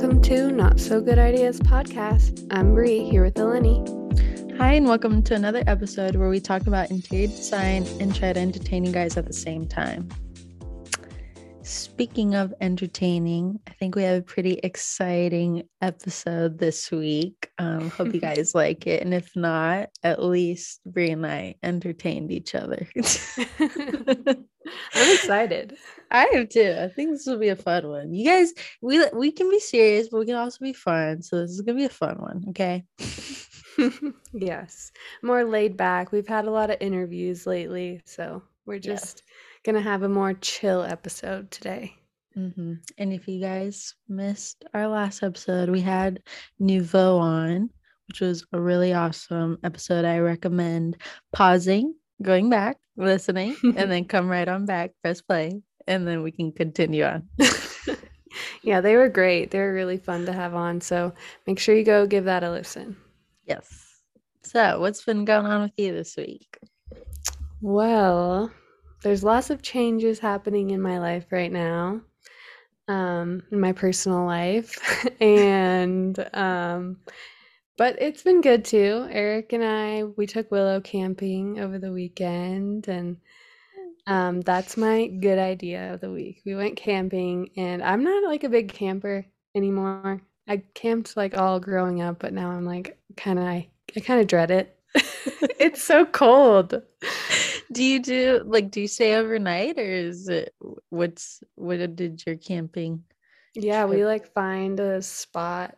Welcome to Not So Good Ideas podcast. I'm Bri here with Eleni. Hi, and welcome to another episode where we talk about interior design and try to entertain you guys at the same time. Speaking of entertaining, I think we have a pretty exciting episode this week. Um, hope you guys like it. And if not, at least Bri and I entertained each other. I'm excited. I am too. I think this will be a fun one. You guys, we we can be serious, but we can also be fun. So this is gonna be a fun one. Okay. yes, more laid back. We've had a lot of interviews lately, so we're just yes. Gonna have a more chill episode today. Mm-hmm. And if you guys missed our last episode, we had Nouveau on, which was a really awesome episode. I recommend pausing, going back, listening, and then come right on back, press play, and then we can continue on. yeah, they were great. They were really fun to have on. So make sure you go give that a listen. Yes. So, what's been going on with you this week? Well, there's lots of changes happening in my life right now, um, in my personal life. and, um, but it's been good too. Eric and I, we took Willow camping over the weekend and um, that's my good idea of the week. We went camping, and I'm not like a big camper anymore. I camped like all growing up, but now I'm like kind of I, I kind of dread it. it's so cold. Do you do like do you stay overnight or is it what's what did your camping? Yeah, trip? we like find a spot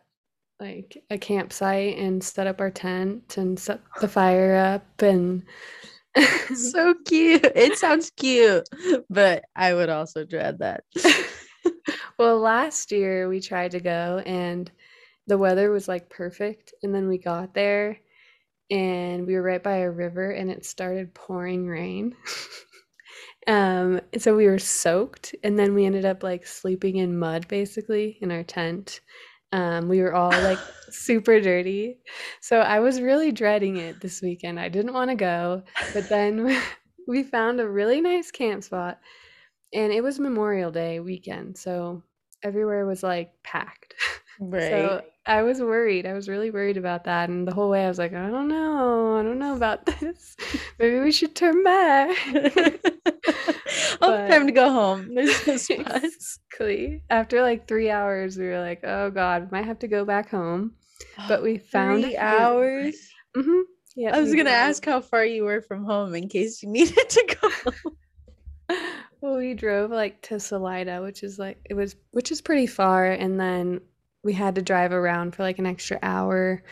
like a campsite and set up our tent and set the fire up and so cute. It sounds cute, but I would also dread that. well, last year we tried to go and the weather was like perfect. And then we got there and we were right by a river and it started pouring rain. um, so we were soaked and then we ended up like sleeping in mud basically in our tent. Um, we were all like super dirty. So I was really dreading it this weekend. I didn't want to go, but then we found a really nice camp spot and it was Memorial Day weekend. So everywhere was like packed. Right. So I was worried. I was really worried about that. And the whole way I was like, I don't know. I don't know about this. Maybe we should turn back. oh, time to go home. Exactly. After like three hours, we were like, oh God, might have to go back home. But we found three hours. Mm-hmm. Yeah. I was gonna ask how far you were from home in case you needed to go. well, we drove like to Salida, which is like it was which is pretty far, and then we had to drive around for like an extra hour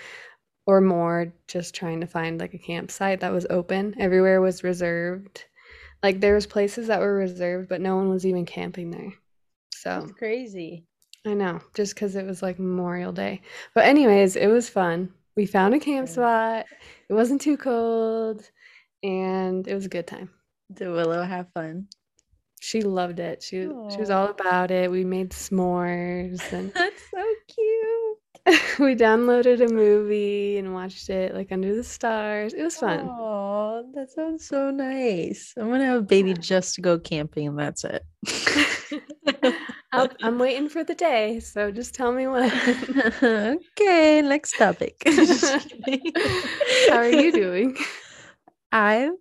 or more just trying to find like a campsite that was open. Everywhere was reserved. Like there was places that were reserved, but no one was even camping there. So That's crazy. I know, just because it was like Memorial Day. But anyways, it was fun. We found a camp spot. It wasn't too cold, and it was a good time. Did Willow have fun? She loved it. She Aww. she was all about it. We made s'mores and That's so. we downloaded a movie and watched it like under the stars. It was fun. Oh, that sounds so nice. I'm gonna have a baby just to go camping, and that's it. i am waiting for the day, so just tell me when. okay, next topic. How are you doing? I've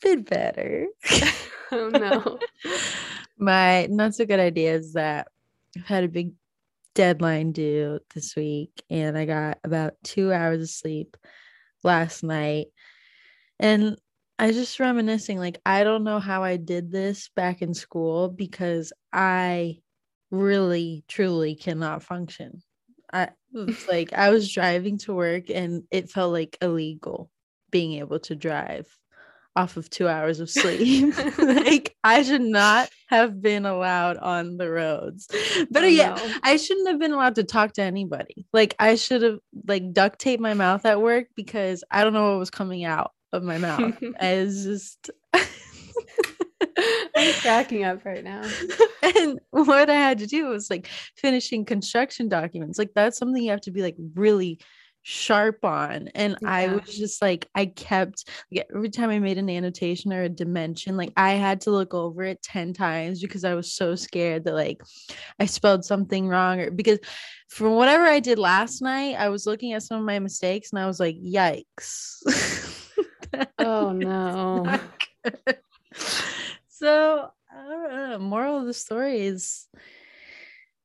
been better. oh no. My not so good idea is that I've had a big deadline due this week and I got about two hours of sleep last night. And I just reminiscing, like, I don't know how I did this back in school because I really, truly cannot function. I like I was driving to work and it felt like illegal. being able to drive off of two hours of sleep. like I should not have been allowed on the roads. But oh, yeah, no. I shouldn't have been allowed to talk to anybody. Like I should have like duct taped my mouth at work because I don't know what was coming out of my mouth. I was just I'm cracking up right now. and what I had to do was like finishing construction documents. Like that's something you have to be like really sharp on and yeah. i was just like i kept like, every time i made an annotation or a dimension like i had to look over it 10 times because i was so scared that like i spelled something wrong or because from whatever i did last night i was looking at some of my mistakes and i was like yikes. Oh no. so i don't know moral of the story is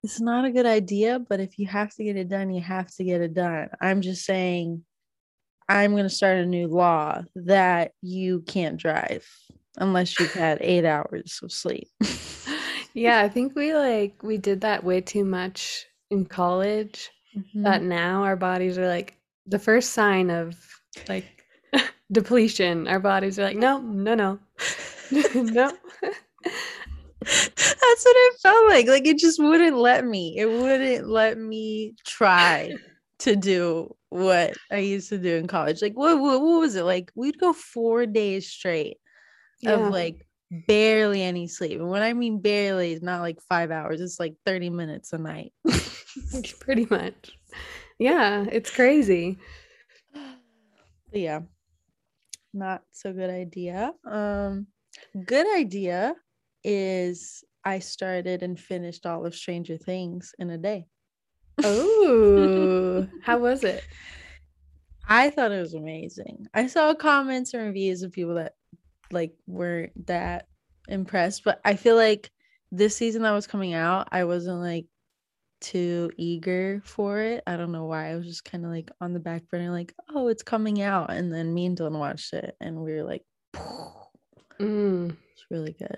it's not a good idea, but if you have to get it done, you have to get it done. I'm just saying, I'm going to start a new law that you can't drive unless you've had eight hours of sleep. yeah, I think we like, we did that way too much in college mm-hmm. that now our bodies are like the first sign of like depletion. Our bodies are like, no, no, no, no. That's what it felt like. Like it just wouldn't let me. It wouldn't let me try to do what I used to do in college. Like what what, what was it? Like we'd go 4 days straight yeah. of like barely any sleep. And what I mean barely, is not like 5 hours. It's like 30 minutes a night. Pretty much. Yeah, it's crazy. yeah. Not so good idea. Um good idea is I started and finished all of Stranger Things in a day. Oh, how was it? I thought it was amazing. I saw comments and reviews of people that like weren't that impressed, but I feel like this season that was coming out, I wasn't like too eager for it. I don't know why. I was just kind of like on the back burner, like, oh, it's coming out. And then me and Dylan watched it and we were like, mm. it's really good.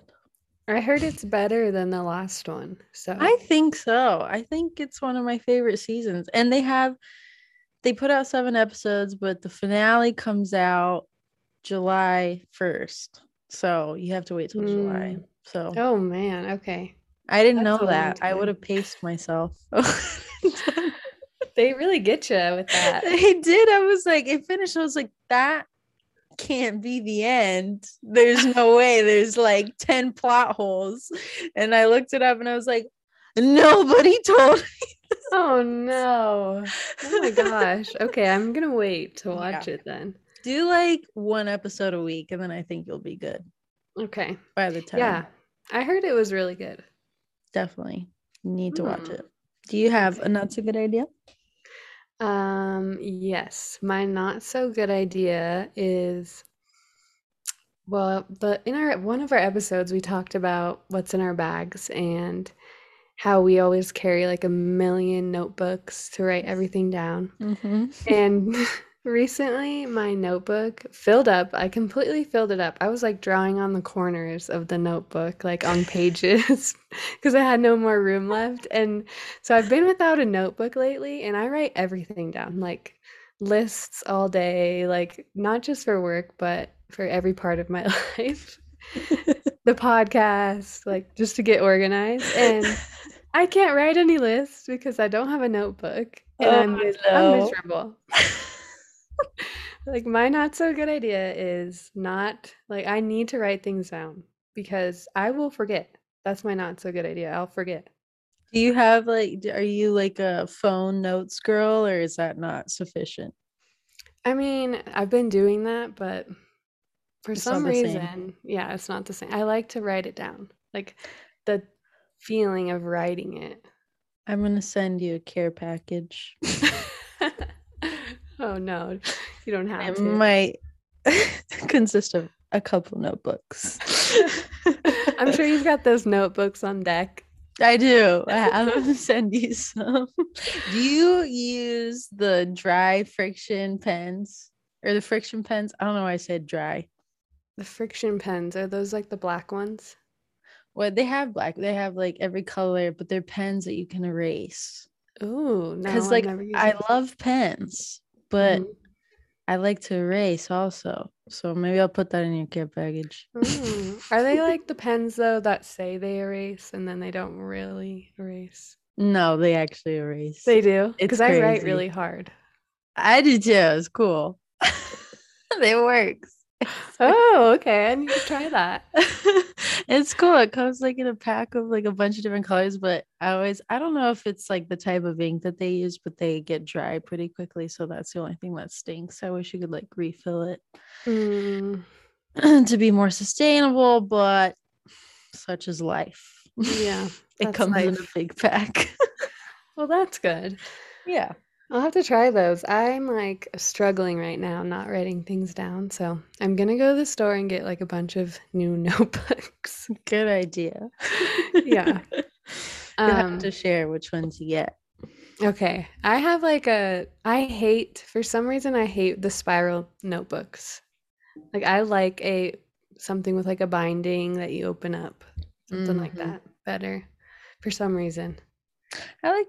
I heard it's better than the last one. So I think so. I think it's one of my favorite seasons. And they have they put out seven episodes, but the finale comes out July 1st. So you have to wait till mm. July. So Oh man, okay. I didn't That's know that. I would have paced myself. they really get you with that. They did. I was like, it finished. I was like, that can't be the end. There's no way. There's like 10 plot holes. And I looked it up and I was like, nobody told me. Oh no. Oh my gosh. Okay, I'm going to wait to watch yeah. it then. Do like one episode a week and then I think you'll be good. Okay. By the time. Yeah. I heard it was really good. Definitely. need to watch hmm. it. Do you have a not so good idea? Um, yes, my not so good idea is well, the in our one of our episodes we talked about what's in our bags and how we always carry like a million notebooks to write everything down. Mm-hmm. And Recently, my notebook filled up. I completely filled it up. I was like drawing on the corners of the notebook, like on pages, because I had no more room left. And so I've been without a notebook lately, and I write everything down, like lists all day, like not just for work, but for every part of my life. the podcast, like just to get organized. And I can't write any lists because I don't have a notebook, and oh, I'm, no. I'm miserable like my not so good idea is not like I need to write things down because I will forget. That's my not so good idea. I'll forget. Do you have like are you like a phone notes girl or is that not sufficient? I mean, I've been doing that, but for it's some reason, same. yeah, it's not the same. I like to write it down. Like the feeling of writing it. I'm going to send you a care package. Oh no, you don't have it to. might consist of a couple notebooks. I'm sure you've got those notebooks on deck. I do. I'm gonna send you some. do you use the dry friction pens or the friction pens? I don't know why I said dry. The friction pens are those like the black ones? Well, they have black. They have like every color, but they're pens that you can erase. Ooh, because no, like I love pens, but mm-hmm. I like to erase also. So maybe I'll put that in your care package. Mm. Are they like the pens though that say they erase and then they don't really erase? No, they actually erase. They do because I write really hard. I do too. It's cool. it works. Oh, okay. I need to try that. it's cool. It comes like in a pack of like a bunch of different colors, but I always I don't know if it's like the type of ink that they use, but they get dry pretty quickly. So that's the only thing that stinks. I wish you could like refill it Mm, to be more sustainable, but such is life. yeah. it comes in a big pack. Well, that's good. yeah. I'll have to try those. I'm like struggling right now, not writing things down. So I'm gonna go to the store and get like a bunch of new notebooks. Good idea. Yeah. you have Um, to share which ones you get. Okay. I have like a, I hate, for some reason, I hate the spiral notebooks. Like I like a, something with like a binding that you open up, something like Mhm. that better for some reason. I like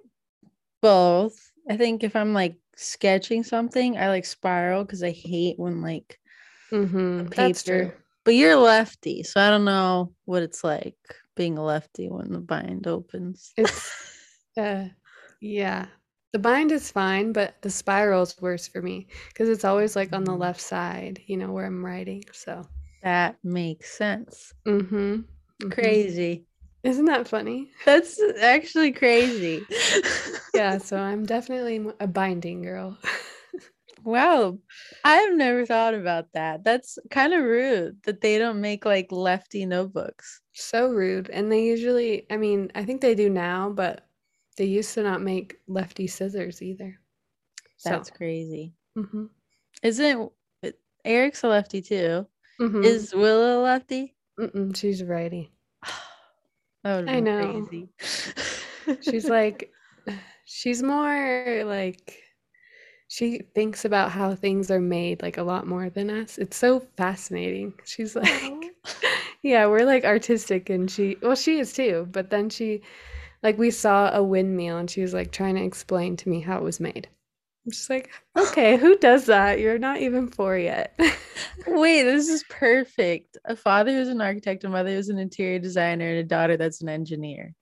both. I think if I'm like sketching something, I like spiral because I hate when like Mm-hmm. That's true. paper. But you're a lefty, so I don't know what it's like being a lefty when the bind opens. It's, uh, yeah. The bind is fine, but the spiral is worse for me because it's always like on the Mhm. left side, you know, where I'm writing. So, That makes sense. mm-hmm. mhm. Crazy. Isn't that funny? That's actually crazy. Yeah. So I'm definitely a binding girl. Wow. I've never thought about that. That's kind of rude that they don't make like lefty notebooks. So rude. And they usually, I mean, I think they do now, but they used to not make lefty scissors either. So, That's crazy. mhm. Isn't Eric's a lefty too? Mhm. Is Willow a lefty? Mm-mm, she's a righty. That would I know. crazy. She's like, she's more like, she thinks about how things are made like a lot more than us. It's so fascinating. She's like, yeah, we're like artistic and she, well, she is too. But then she, like, we saw a windmill and she was like trying to explain to me how it was made. I'm just like, okay, who does that? You're not even four yet. Wait, this is perfect. A father who's an architect, a mother who's an interior designer, and a daughter that's an engineer.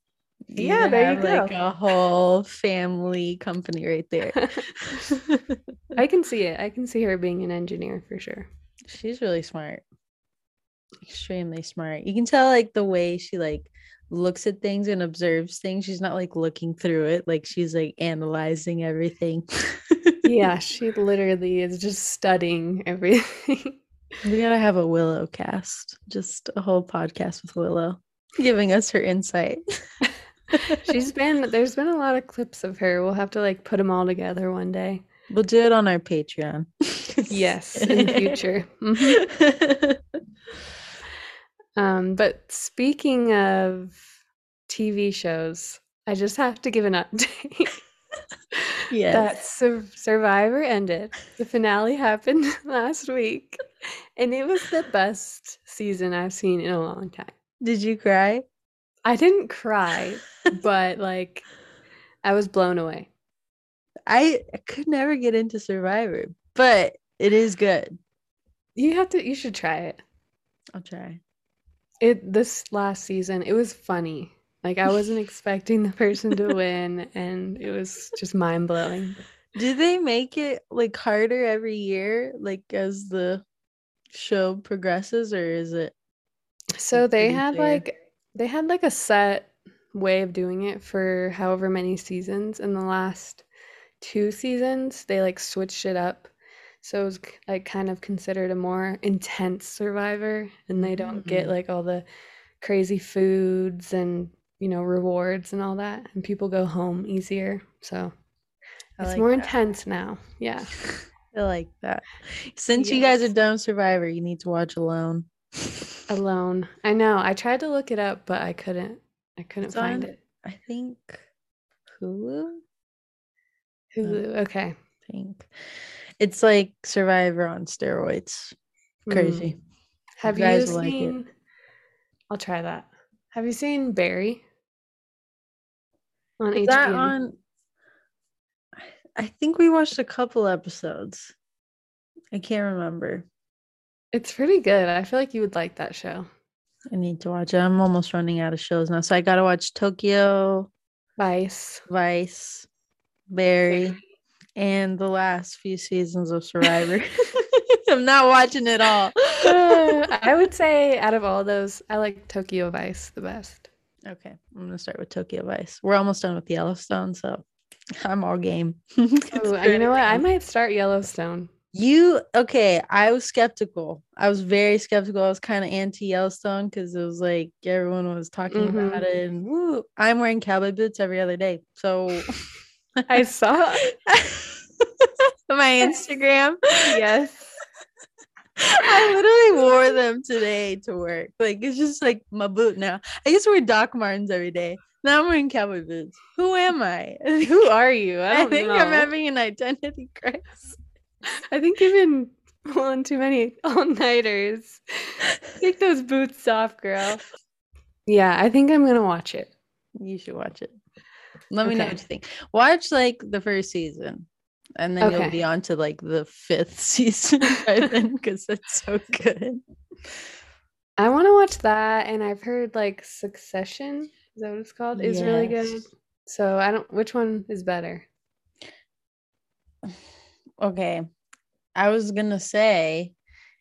Yeah, there you have, like go. a whole family company right there. I can see it. I can see her being an engineer for sure. She's really smart. Extremely smart. You can tell like the way she like looks at things and observes things. She's not like looking through it, like she's like analyzing everything. Yeah, she literally is just studying everything. We gotta have a Willow cast, just a whole podcast with Willow, giving us her insight. She's been there's been a lot of clips of her. We'll have to like put them all together one day. We'll do it on our Patreon. Yes, in the future. Mhm. Um, but speaking of TV shows, I just have to give an update. That yes. Sur- Survivor ended. The finale happened last week, and it was the best season I've seen in a long time. Did you cry? I didn't cry, but like I was blown away. I I could never get into Survivor, but it is good. You have to you should try it. I'll try. It this last season, it was funny. Like I wasn't expecting the person to win and it was just mind-blowing. Do they make it like harder every year, like as the show progresses, or is it? So they had fair. like they had like a set way of doing it for however many seasons. In the last two seasons, they like switched it up. So it was like kind of considered a more intense survivor and they don't get Mm. like all the crazy foods and you know rewards and all that and people go home easier. So I it's like more that. intense now. Yeah. I like that. Since you guys are Yes. done Survivor, you need to watch Alone. Alone. I know. I tried to look it up but I couldn't I couldn't It's find on- it. I think Hulu. Hulu. Okay. I think it's like Survivor on steroids. Mm. Crazy. Have you guys will like seen? I'll try that. Have you seen Barry on Is HBO? that on? I- I think we watched a couple episodes. I can't remember. It's pretty good. I feel like you would like that show. I need to watch it. I'm almost running out of shows now. So I gotta watch Tokyo, Vice. Vice, Barry, and the last few seasons of Survivor. I'm not watching it all. Uh, I would say out of all those, I like Tokyo Vice the best. Okay, I'm gonna start with Tokyo Vice. We're almost done with Yellowstone, so I'm all game. You know what? I might start Yellowstone. You okay? I was skeptical. I was very skeptical. I was kind of anti Yellowstone because it was like everyone was talking Mhm. about it, and woo, I'm wearing cowboy boots every other day. So I saw. my Instagram. yes. I literally wore them today to work. Like it's just like my boot now. I used to wear Doc Martens every day. Now I'm wearing cowboy boots. Who am I? Who are you? I I, think know. I'm having an identity crisis. I think you've been pulling too many all nighters. Take those boots off, girl. Yeah, I think I'm gonna watch it. You should watch it. Let me know what you think. Watch like the first season, and then you'll be on to like the fifth season by then because it's so good. I want to watch that, and I've heard like Succession. Is that what it's called? Is really good. So I don't. Which one is better? Okay. I was gonna say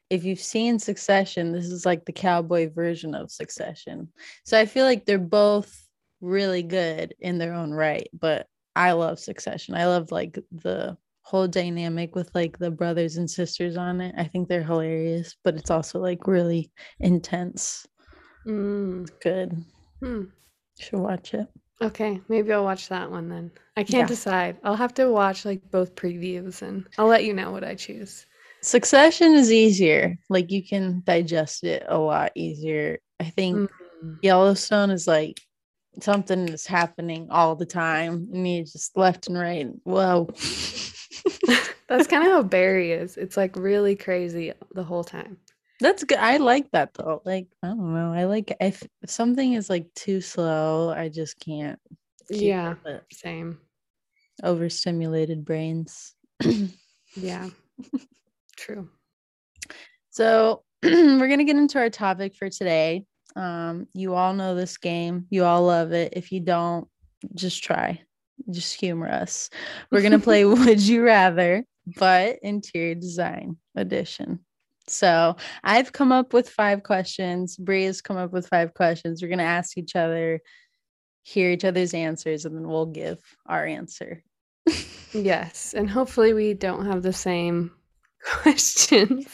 if you've seen Succession, this is like the cowboy version of Succession. So I feel like they're both really good in their own right, but I love Succession. I love like the whole dynamic with like the brothers and sisters on it. I think they're hilarious, but it's also like really intense. Mm. Good. Hmm. Should watch it. Okay, maybe I'll watch that one then. I can't Yeah. decide. I'll have to watch like both previews, and I'll let you know what I choose. Succession is easier. Like you can digest it a lot easier. I think Mm. Yellowstone is like something is happening all the time and you just left and right. Whoa. That's kind of how Barry is. It's like really crazy the whole time. That's good. I like that though. Like, I don't know. I like if, if something is like too slow, I just can't. Yeah. Same. Overstimulated brains. Yeah. True. So we're gonna get into our topic for today. Um, you all know this game. You all love it. If you don't, just try. Just humor us. We're gonna play Would You Rather, but interior design edition. So I've come up with five questions. Bri has come up with five questions. We're gonna ask each other, hear each other's answers, and then we'll give our answer. Yes, and hopefully we don't have the same questions.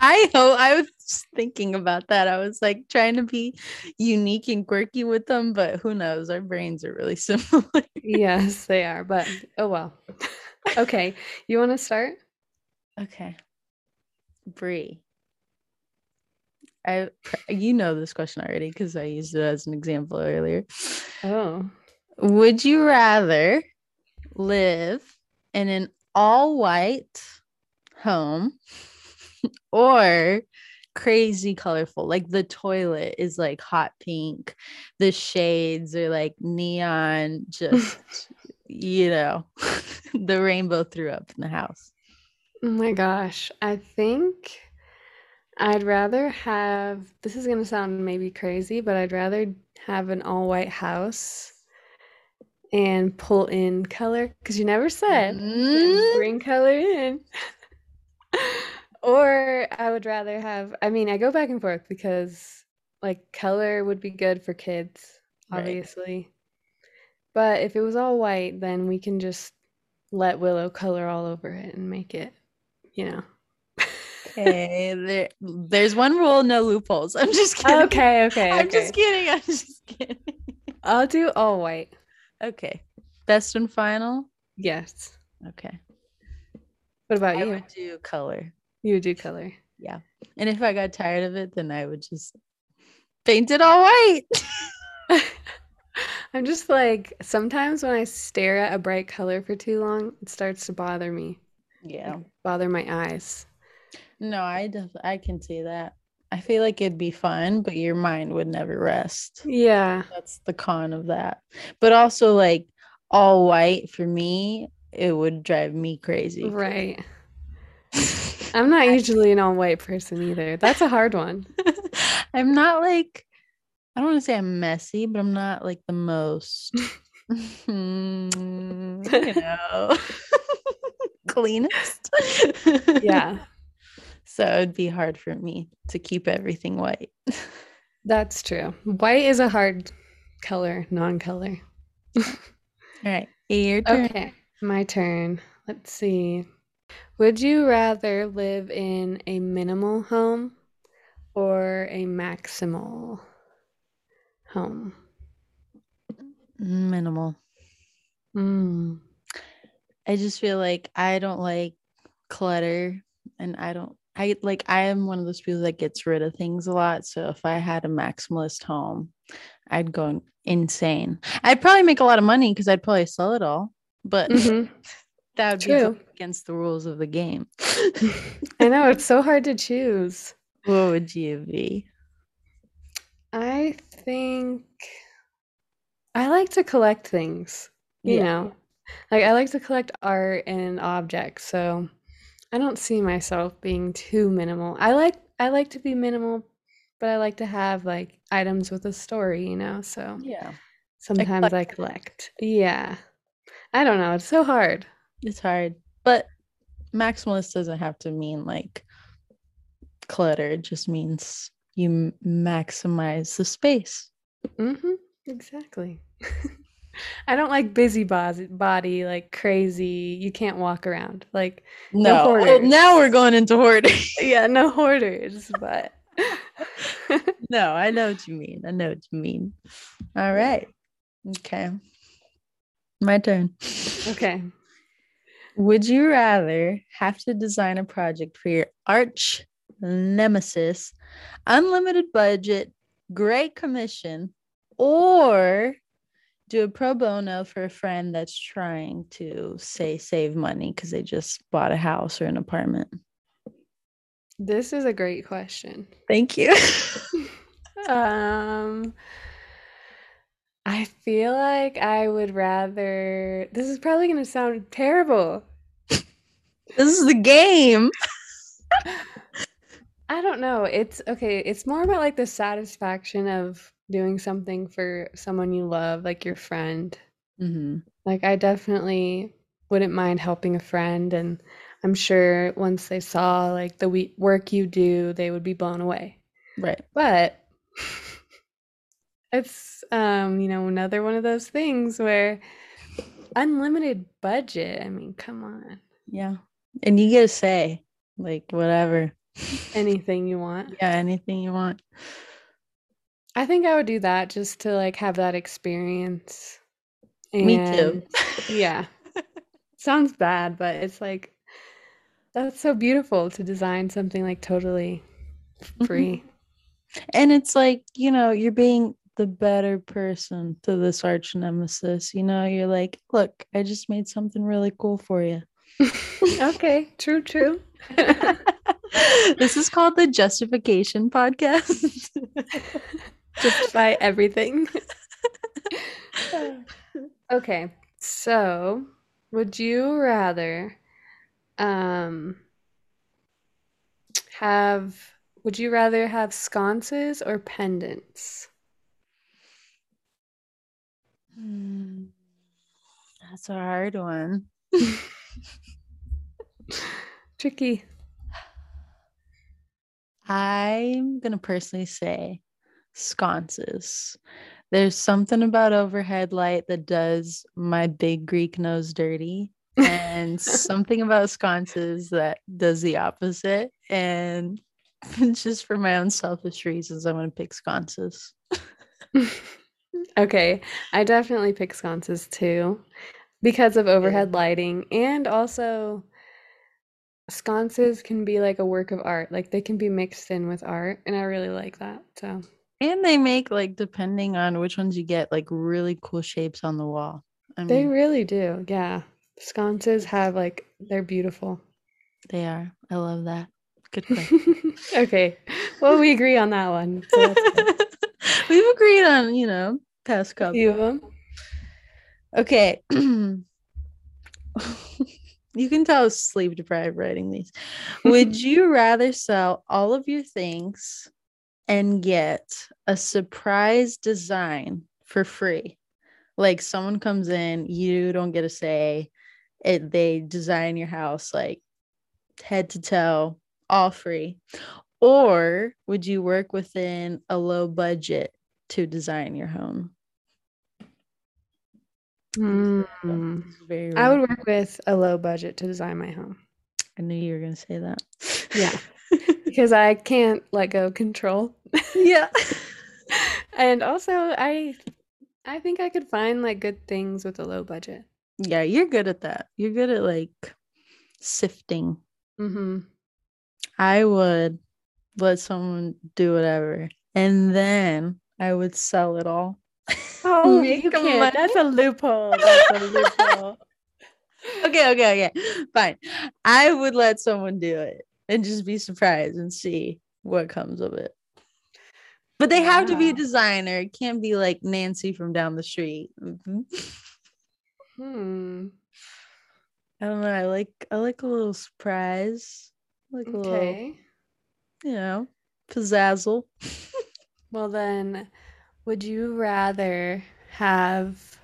I hope I was just thinking about that. I was like trying to be unique and quirky with them, but who knows? Our brains are really similar. Yes, they are, but oh well. Okay, you want to start? okay. Bri. I you know this question already because I used it as an example earlier. Oh, Would you rather live in an all white home or crazy colorful? Like the toilet is like hot pink, the shades are like neon, just you know, the rainbow threw up in the house. oh my gosh. I think I'd rather have, this is going to sound maybe crazy, but I'd rather have an all white house and pull in color because you never said Mm, bring color in. Or I would rather have, I mean, I go back and forth because like color would be good for kids, Right. obviously. But if it was all white, then we can just let Willow color all over it and make it, you know. Okay, there, there's one rule, no loopholes. I'm just kidding. Okay, okay, I'm okay. just kidding. I'm just kidding. I'll do all white. Okay. Best and final. Yes. Okay. What about I you? would do color. You would do color. Yeah. And if I got tired of it, then I would just paint it all white. I'm just like, sometimes when I stare at a bright color for too long, it starts to bother me, Yeah. bother my eyes. No, I def- I can see that. I feel like it'd be fun, but your mind would never rest. Yeah. That's the con of that. But also like all white for me, it would drive me crazy. Right. I'm not usually an all white person either. That's a hard one. I'm not like I don't want to say I'm messy, but I'm not like the most mm, you know cleanest. Yeah. So it'd be hard for me to keep everything white. That's true. White is a hard color, non-color. All right. Your turn. Okay, my turn. Let's see. Would you rather live in a minimal home or a maximal home? Minimal. Mm. I just feel like I don't like clutter and I don't I like I am one of those people that gets rid of things a lot. So if I had a maximalist home, I'd go insane. I'd probably make a lot of money because I'd probably sell it all, but Mhm. that would True. be against the rules of the game. I know it's so hard to choose. what would you be? I think I like to collect things, you Yeah. know. Like I like to collect art and objects, so I don't see myself being too minimal. I like I like to be minimal, but I like to have like items with a story, you know. So Yeah. sometimes I collector. collect. Yeah. I don't know, it's so hard. It's hard. But maximalist doesn't have to mean like clutter. It just means you maximize the space. Mhm. Exactly. I don't like busy body like crazy. You can't walk around. Like No No, well, now we're going into hoarding. yeah, no hoarders, but no, I know what you mean. I know what you mean. All right. Okay. My turn. okay. Would you rather have to design a project for your arch nemesis, unlimited budget, great commission, or do a pro bono for a friend that's trying to say save money because they just bought a house or an apartment? This is a great question. Thank you. Um I feel like I would rather this is probably going to sound terrible. this is the game. I don't know. It's okay, it's more about like the satisfaction of doing something for someone you love, like your friend. Mm-hmm. Like I definitely wouldn't mind helping a friend and I'm sure once they saw like the we- work you do, they would be blown away. Right. But it's um, you know, another one of those things where unlimited budget. I mean, come on. Yeah. And you get to say, like, whatever. Anything you want. Yeah, anything you want. I think I would do that just to like have that experience. Me too. Yeah. Sounds bad, but it's like that's so beautiful to design something like totally Mhm. free. And it's like, you know, you're being the better person to this arch nemesis. You know, you're like, look, I just made something really cool for you. okay, true, true. this is called the Justification Podcast. Justify everything. okay, so would you rather um have would you rather have sconces or pendants? Hmm, That's a hard one. Tricky. I'm going to personally say sconces. There's something about overhead light that does my big Greek nose dirty, and something about sconces that does the opposite. And just for my own selfish reasons, I'm going to pick sconces. Okay, I definitely pick sconces too because of overhead lighting and also sconces can be like a work of art. Like they can be mixed in with art and I really like that. So, And they make, like, depending on which ones you get, like really cool shapes on the wall. I they mean, really do. Yeah. Sconces have like they're beautiful. they are. I love that. Good question. Okay. Well, we agree on that one. So. We've agreed on, you know, past couple. few of them. Okay. You can tell I was sleep deprived writing these. Would you rather sell all of your things and get a surprise design for free? Like someone comes in, you don't get a say. It they design your house like head to toe, all free. Or would you work within a low budget to design your home? Mm. I would work with a low budget to design my home. I knew you were gonna say that. Yeah. because I can't let go of control. yeah. and also I I think I could find like good things with a low budget. Yeah, you're good at that. You're good at like sifting. Mm-hmm. I would let someone do whatever, and then I would sell it all. Oh, Make you money. That's a loophole. That's a loophole. okay, okay, okay. Fine. I would let someone do it and just be surprised and see what comes of it. But they have to be a designer. It can't be like Nancy from down the street. Mhm. hmm. I don't know. I like I like a little surprise. I like a little, you know, pizzazzle. Well then, would you rather have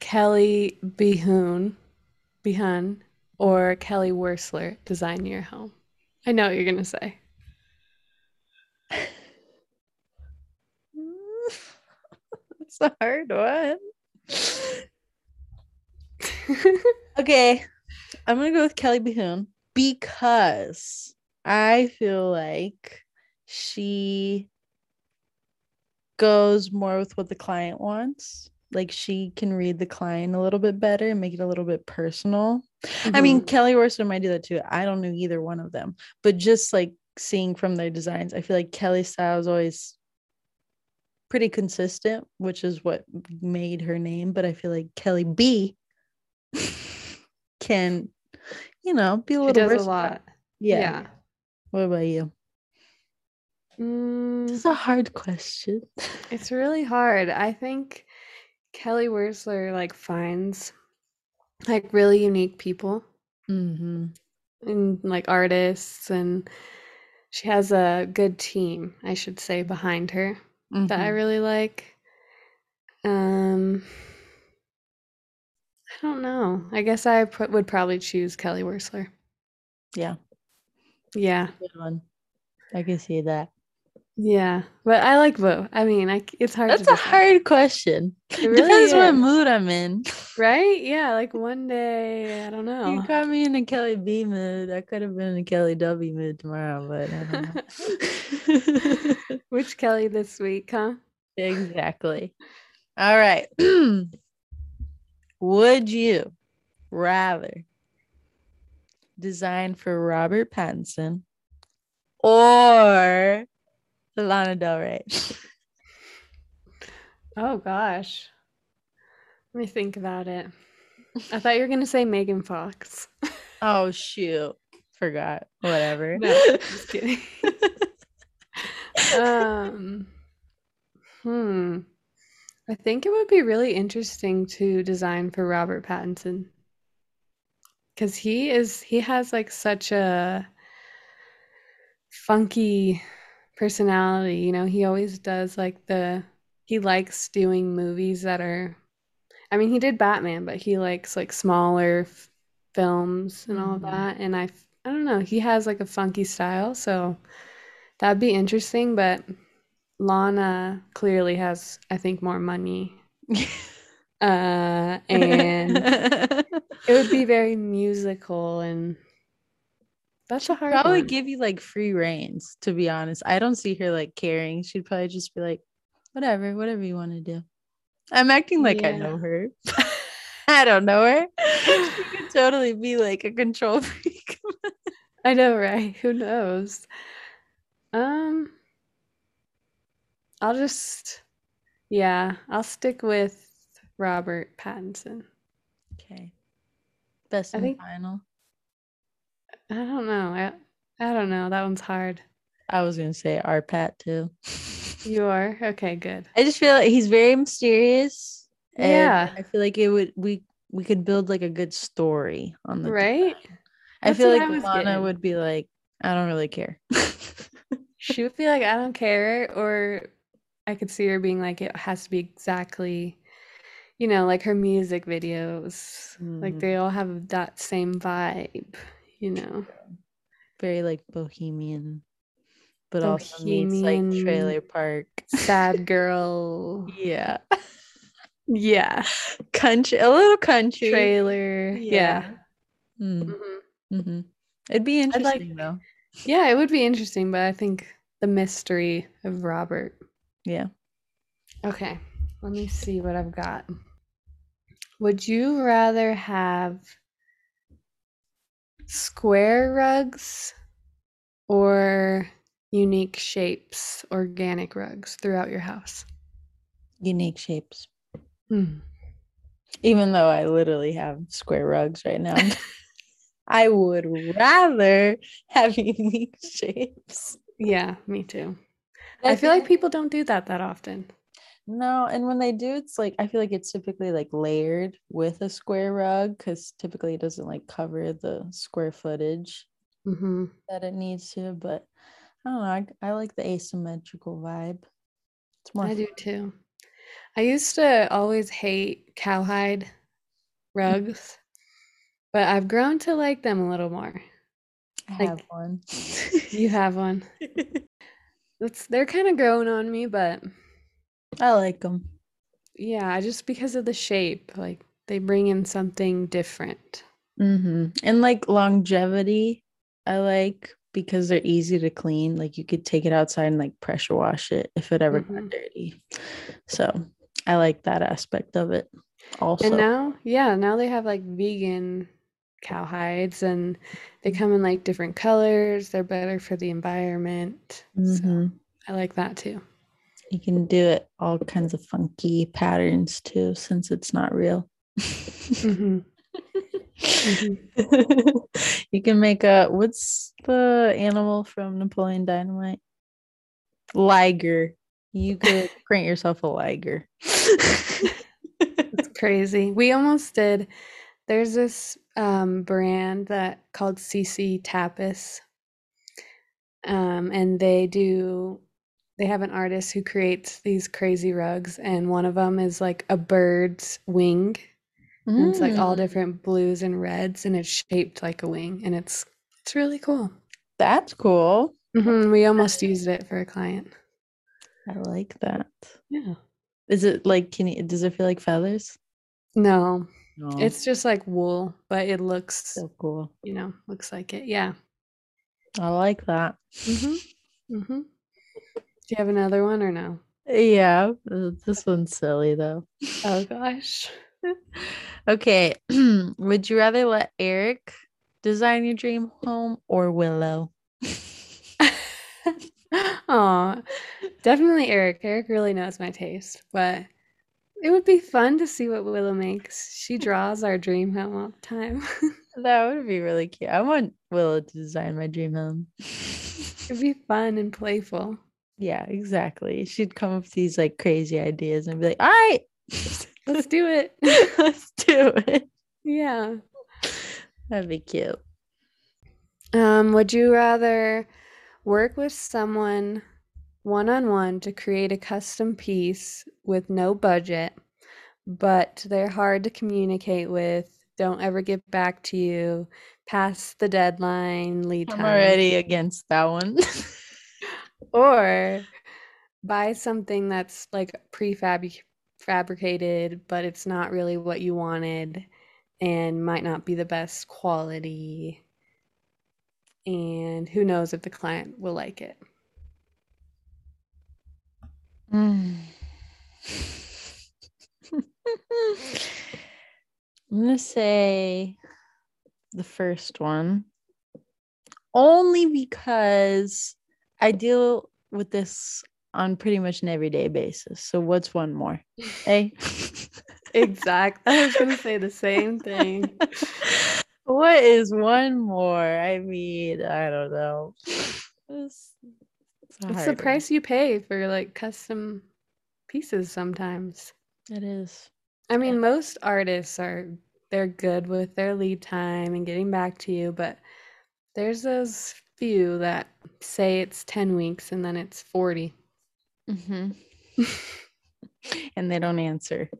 Kelly Behoon, Behun, or Kelly Wearstler design your home? I know what you're gonna say. It's a hard one. Okay, I'm gonna go with Kelly Behoon because I feel like she goes more with what the client wants. Like she can read the client a little bit better and make it a little bit personal. I mean, Mhm. Kelly Wearstler might do that too. I don't know either one of them, but just like seeing from their designs, I feel like Kelly's style is always pretty consistent, which is what made her name. But I feel like Kelly B can, you know, be a she little does a lot. Yeah. Yeah. What about you? Mm, It's a hard question. it's really hard. I think Kelly Wearstler like finds like really unique people hmm and like artists and she has a good team, I should say, behind her that I Mhm. really like. Um I don't know. I guess I pr- would probably choose Kelly Wearstler. Yeah, Yeah. good one. I can see that. Yeah. But I like both. I mean, I it's hard That's a hard question. It really Depends what is. mood I'm in. Right? Yeah, like one day, I don't know. You caught me in a Kelly B mood. I could have been in a Kelly W mood tomorrow, but I don't know. Which Kelly this week, huh? exactly. All right. Would you rather design for Robert Pattinson or Lana Del Rey? Oh gosh. Let me think about it. I thought you were gonna say Megan Fox. oh shoot. Forgot. Whatever. No, just kidding. um, hmm. I think it would be really interesting to design for Robert Pattinson. Because he is, he has like such a funky personality, you know, he always does like the, he likes doing movies that are, I mean, he did Batman, but he likes like smaller f- films and all Mhm. that. And I I don't know, he has like a funky style, so that'd be interesting. But Lana clearly has, I think, more money. Uh, and it would be very musical and that's a hard probably one. give you like free reigns, to be honest. I don't see her like caring. She'd probably just be like, whatever, whatever you want to do. I'm acting like I know her. I don't know her. She could totally be like a control freak. I know, right? Who knows? Um, I'll just, yeah, I'll stick with Robert Pattinson. okay. Best I and think- final. I don't know. I, I don't know. That one's hard. I was gonna say our Pat too. You are? Okay, good. I just feel like he's very mysterious. and Yeah. I feel like it would we we could build like a good story on the Right? I feel like I Lana getting. would be like, I don't really care. She would be like, I don't care. Or I could see her being like, it has to be exactly, you know, like her music videos. Like Mhm. they all have that same vibe, you know. Very like bohemian, but also meets like trailer park. Sad girl. Yeah. Yeah. Country, a little country. Trailer. Yeah. Mm, Mhm. mhm. It'd be I'd like- interesting though. Yeah, it would be interesting, but I think the mystery of Robert. Yeah. Okay, let me see what I've got. Would you rather have square rugs or unique shapes, organic rugs throughout your house? Unique shapes. Hmm. Even though I literally have square rugs right now. I would rather have unique shapes. Yeah, me too. I feel like people don't do that that often. No, and when they do, it's like I feel like it's typically like layered with a square rug because typically it doesn't like cover the square footage hmm that it needs to. But I don't know. I, I like the asymmetrical vibe. It's more I do too. I used to always hate cowhide rugs, but I've grown to like them a little more. I like- have one. You have one. It's they're kind of growing on me, but I like them. yeah, just because of the shape, like they bring in something different. hmm And like longevity, I like because they're easy to clean. Like you could take it outside and like pressure wash it if it ever got Mhm. dirty. So I like that aspect of it also. And now, yeah, now they have like vegan cowhides and they come in like different colors. They're better for the environment. So Mhm. I like that too. You can do it all kinds of funky patterns too, since it's not real. hmm you can make a what's the animal from Napoleon Dynamite? Liger. You could print yourself a liger. It's crazy. We almost did. There's this um, brand that called CC Tapis, um, and they do. They have an artist who creates these crazy rugs, and one of them is like a bird's wing. And it's like all Mm, different blues and reds, and it's shaped like a wing, and it's it's really cool. That's cool. hmm We almost used it for a client. I like that. Yeah. Is it like can you does it feel like feathers? No, No. it's just like wool, but it looks, so cool. you know, looks like it. Yeah. I like that. Mm-hmm. Mm-hmm. Do you have another one or no? Yeah, uh, this one's silly though. Oh gosh. Okay, would you rather let Eric design your dream home or Willow? Aw, definitely Eric. Eric really knows my taste, but it would be fun to see what Willow makes. She draws our dream home all the time. That would be really cute. I want Willow to design my dream home. It'd be fun and playful. Yeah, exactly. She'd come up with these like crazy ideas and be like, all right, Let's do it. let's do it. Yeah. That'd be cute. Um, would you rather work with someone one on one to create a custom piece with no budget, but they're hard to communicate with, don't ever get back to you, past the deadline, lead I'm time, already against that one. or buy something that's like prefab fabricated, but it's not really what you wanted and might not be the best quality. And who knows if the client will like it. Mm. I'm gonna say the first one only because I deal with this on pretty much an everyday basis. So what's one more? Eh? Hey, Exactly. I was going to say the same thing. what is one more? I mean, I don't know. It's, it's the price you pay for like custom pieces sometimes. It is. I mean, most artists are they're good with their lead time and getting back to you, but there's those few that say it's 10 weeks and then it's 40. Mm-hmm. and they don't answer.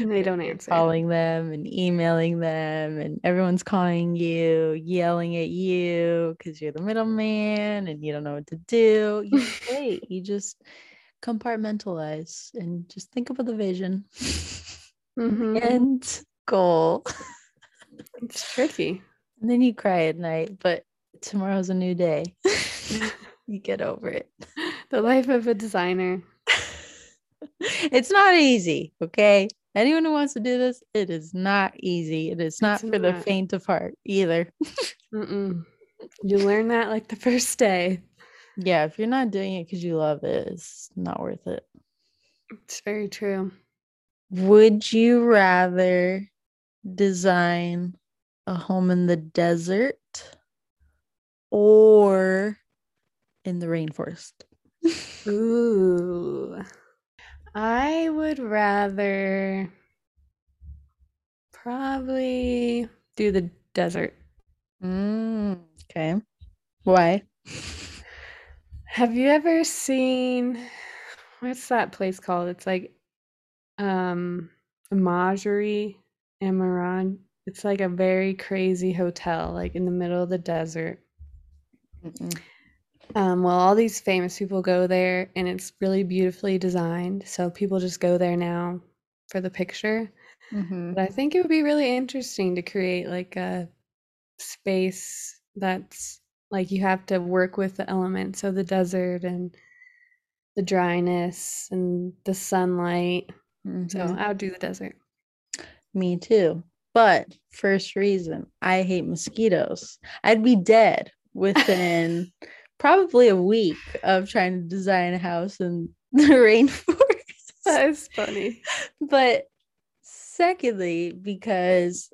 And they don't answer. Calling them and emailing them, and everyone's calling you, yelling at you because you're the middleman and you don't know what to do. You wait, you just compartmentalize and just think about the vision Mhm. and goal. It's tricky. And then you cry at night, but tomorrow's a new day. you get over it. The life of a designer. it's not easy, okay? Anyone who wants to do this, it is not easy. It is not It's for the faint of heart either. You learn that like the first day. Yeah, if you're not doing it because you love it, it's not worth it. It's very true. Would you rather design a home in the desert or in the rainforest? Ooh. I would rather probably do the desert. Mm, okay. Why? Have you ever seen what's that place called? It's like um Amangiri Amaran. It's like a very crazy hotel, like in the middle of the desert. Mm-mm. Um, well, all these famous people go there and it's really beautifully designed. So people just go there now for the picture. Mhm. But I think it would be really interesting to create like a space that's like you have to work with the elements of the desert and the dryness and the sunlight. So Mhm. I would do the desert. Me too. But first reason, I hate mosquitoes. I'd be dead within probably a week of trying to design a house in the rainforest. That is funny. but secondly, because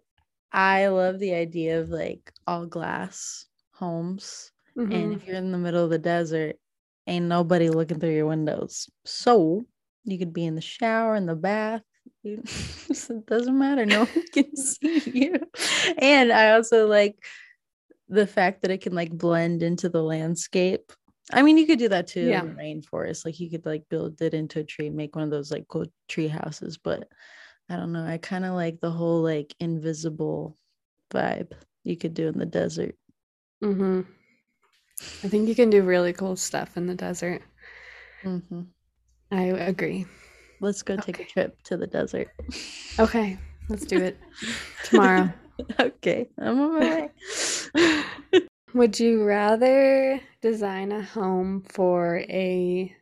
I love the idea of like all glass homes. And Mhm. if you're in the middle of the desert, ain't nobody looking through your windows. So you could be in the shower, in the bath. It doesn't matter. No one can see you. And I also like the fact that it can like blend into the landscape. I mean, you could do that too Yeah. in the rainforest. Like you could like build it into a tree, make one of those like cool tree houses. But I don't know. I kind of like the whole like invisible vibe you could do in the desert. Mhm. I think you can do really cool stuff in the desert. hmm I agree. Let's go take a trip to the desert. Okay, let's do it tomorrow. okay, I'm on my way. Would you rather design a home for a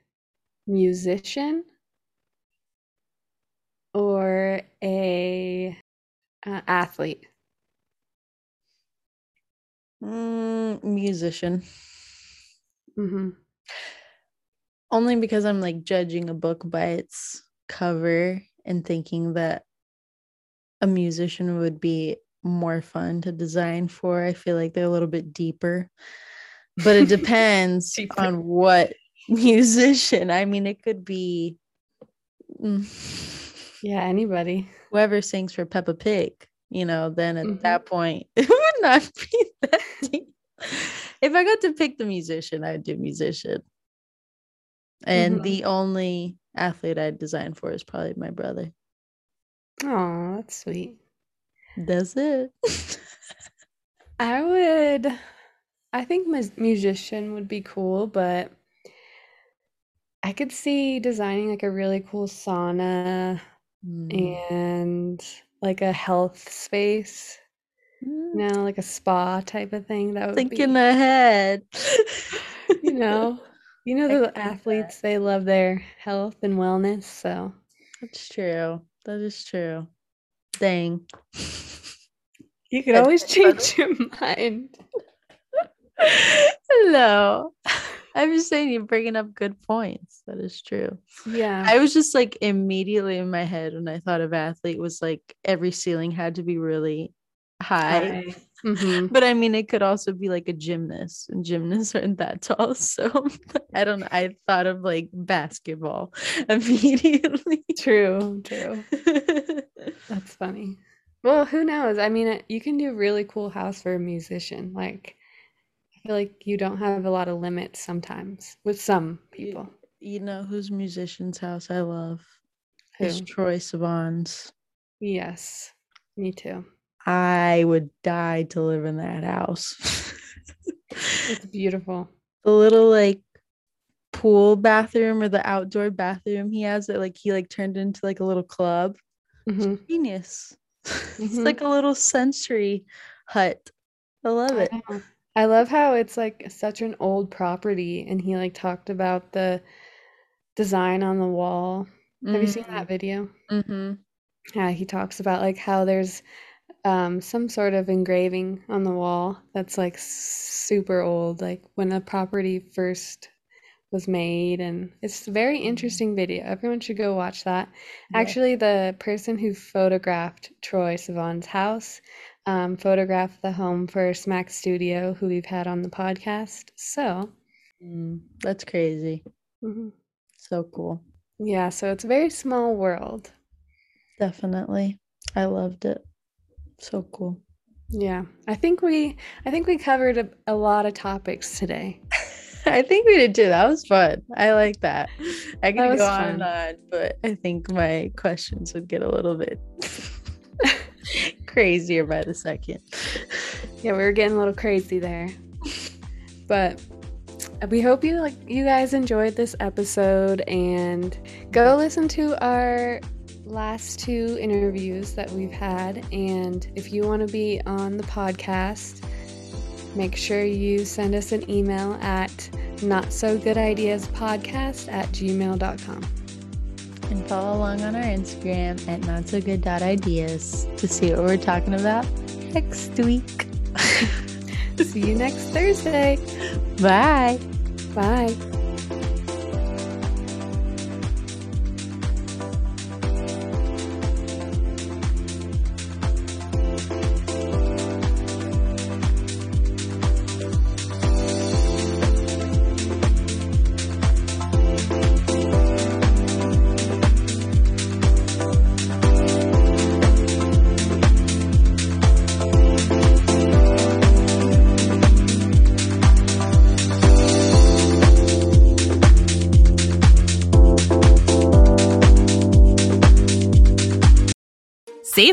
musician or a uh, athlete? Mm, musician. hmm Only because I'm like judging a book by its cover and thinking that a musician would be more fun to design for. I feel like they're a little bit deeper. But it depends on what musician. I mean, it could be mm, Yeah, anybody. whoever sings for Peppa Pig, you know, then at Mhm. that point, it would not be that deep. If I got to pick the musician, I would do musician. And Mhm. the only athlete I'd design for is probably my brother. Oh, that's sweet. That's it. I would, I think mus- musician would be cool, but I could see designing like a really cool sauna Mm. and like a health space, Mm, you know, like a spa type of thing. That would Thinking be, ahead. you know, you know, the see that. athletes, they love their health and wellness. So That's true. That is true. Dang. you could That's always change your mind. no. I'm just saying you're bringing up good points. That is true. Yeah. I was just like immediately in my head when I thought of athlete was like every ceiling had to be really high. Hmm But I mean, it could also be like a gymnast, and gymnasts aren't that tall. So I don't know. I thought of like basketball immediately. True, true. That's funny. Well, who knows? I mean, you can do really cool house for a musician. Like, I feel like you don't have a lot of limits sometimes with some people. You know whose musician's house I love? Who? Is Troye Sivan's. Yes, me too. I would die to live in that house. It's beautiful. the little like pool bathroom or the outdoor bathroom he has that like he like turned into like a little club. hmm Genius. it's Mhm. like a little sensory hut. I love it. I. I love how it's like such an old property, and he like talked about the design on the wall. Have you seen that video? Mm-hmm. Yeah, he talks about like how there's um, some sort of engraving on the wall that's like super old, like when the property first was made, and it's a very interesting video. Everyone should go watch that. Yeah. Actually, the person who photographed Troye Sivan's house um, photographed the home for Smack Studio, who we've had on the podcast. So, Mm, that's crazy. mhm. So cool. yeah, so it's a very small world. Definitely. I loved it. So cool. Yeah, I think we I think we covered a, a lot of topics today. I think we did too. That was fun. I like that. I That was go on and on, but I think my questions would get a little bit crazier by the second. Yeah, we were getting a little crazy there. But we hope you like you guys enjoyed this episode and go listen to our last two interviews that we've had and if you want to be on the podcast make sure you send us an email at not so good ideas podcast at gmail.com And follow along on our Instagram at not so good.ideas to see what we're talking about next week. see you next thursday Bye. bye